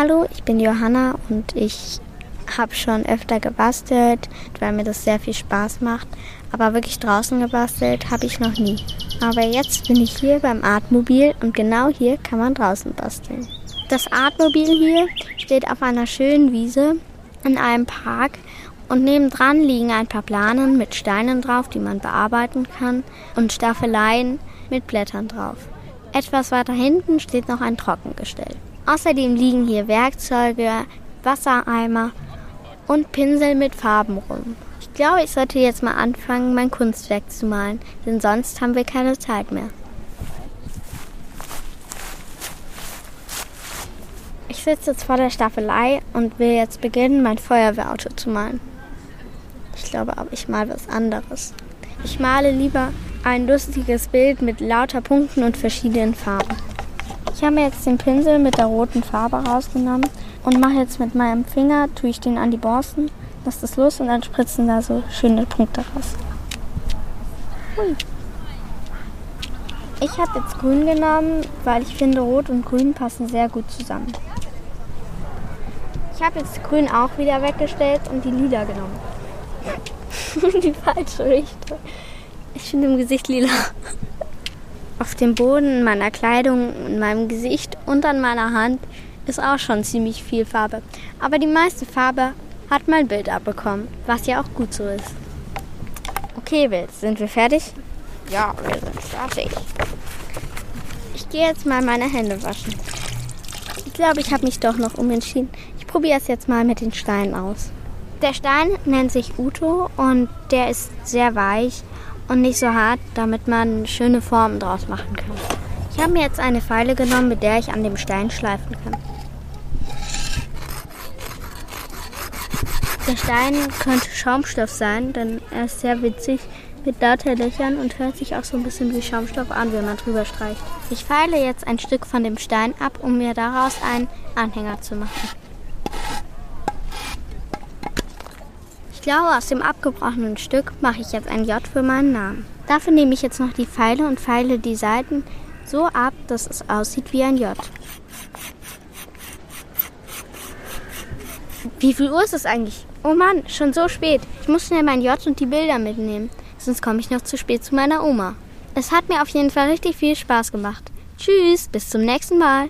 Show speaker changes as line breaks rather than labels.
Hallo, ich bin Johanna und ich habe schon öfter gebastelt, weil mir das sehr viel Spaß macht. Aber wirklich draußen gebastelt habe ich noch nie. Aber jetzt bin ich hier beim Artmobil und genau hier kann man draußen basteln. Das Artmobil hier steht auf einer schönen Wiese in einem Park und nebendran liegen ein paar Planen mit Steinen drauf, die man bearbeiten kann und Staffeleien mit Blättern drauf. Etwas weiter hinten steht noch ein Trockengestell. Außerdem liegen hier Werkzeuge, Wassereimer und Pinsel mit Farben rum. Ich glaube, ich sollte jetzt mal anfangen, mein Kunstwerk zu malen, denn sonst haben wir keine Zeit mehr. Ich sitze jetzt vor der Staffelei und will jetzt beginnen, mein Feuerwehrauto zu malen. Ich glaube aber, ich male was anderes. Ich male lieber ein lustiges Bild mit lauter Punkten und verschiedenen Farben. Ich habe mir jetzt den Pinsel mit der roten Farbe rausgenommen und mache jetzt mit meinem Finger, tue ich den an die Borsten, lasse das los und dann spritzen da so schöne Punkte raus. Hui. Ich habe jetzt grün genommen, weil ich finde, rot und grün passen sehr gut zusammen. Ich habe jetzt grün auch wieder weggestellt und die lila genommen. die falsche Richtung. Ich finde im Gesicht lila. Auf dem Boden meiner Kleidung, in meinem Gesicht und an meiner Hand ist auch schon ziemlich viel Farbe. Aber die meiste Farbe hat mein Bild abbekommen, was ja auch gut so ist. Okay, Bild, sind wir fertig?
Ja, wir sind fertig.
Ich gehe jetzt mal meine Hände waschen. Ich glaube, ich habe mich doch noch umentschieden. Ich probiere es jetzt mal mit den Steinen aus. Der Stein nennt sich Uto und der ist sehr weich und nicht so hart, damit man schöne Formen draus machen kann. Ich habe mir jetzt eine Feile genommen, mit der ich an dem Stein schleifen kann. Der Stein könnte Schaumstoff sein, denn er ist sehr witzig mit lauter Löchern und hört sich auch so ein bisschen wie Schaumstoff an, wenn man drüber streicht. Ich feile jetzt ein Stück von dem Stein ab, um mir daraus einen Anhänger zu machen. Glaube, aus dem abgebrochenen Stück mache ich jetzt ein J für meinen Namen. Dafür nehme ich jetzt noch die Pfeile und feile die Seiten so ab, dass es aussieht wie ein J. Wie viel Uhr ist es eigentlich? Oh Mann, schon so spät. Ich muss schnell mein J und die Bilder mitnehmen, sonst komme ich noch zu spät zu meiner Oma. Es hat mir auf jeden Fall richtig viel Spaß gemacht. Tschüss, bis zum nächsten Mal.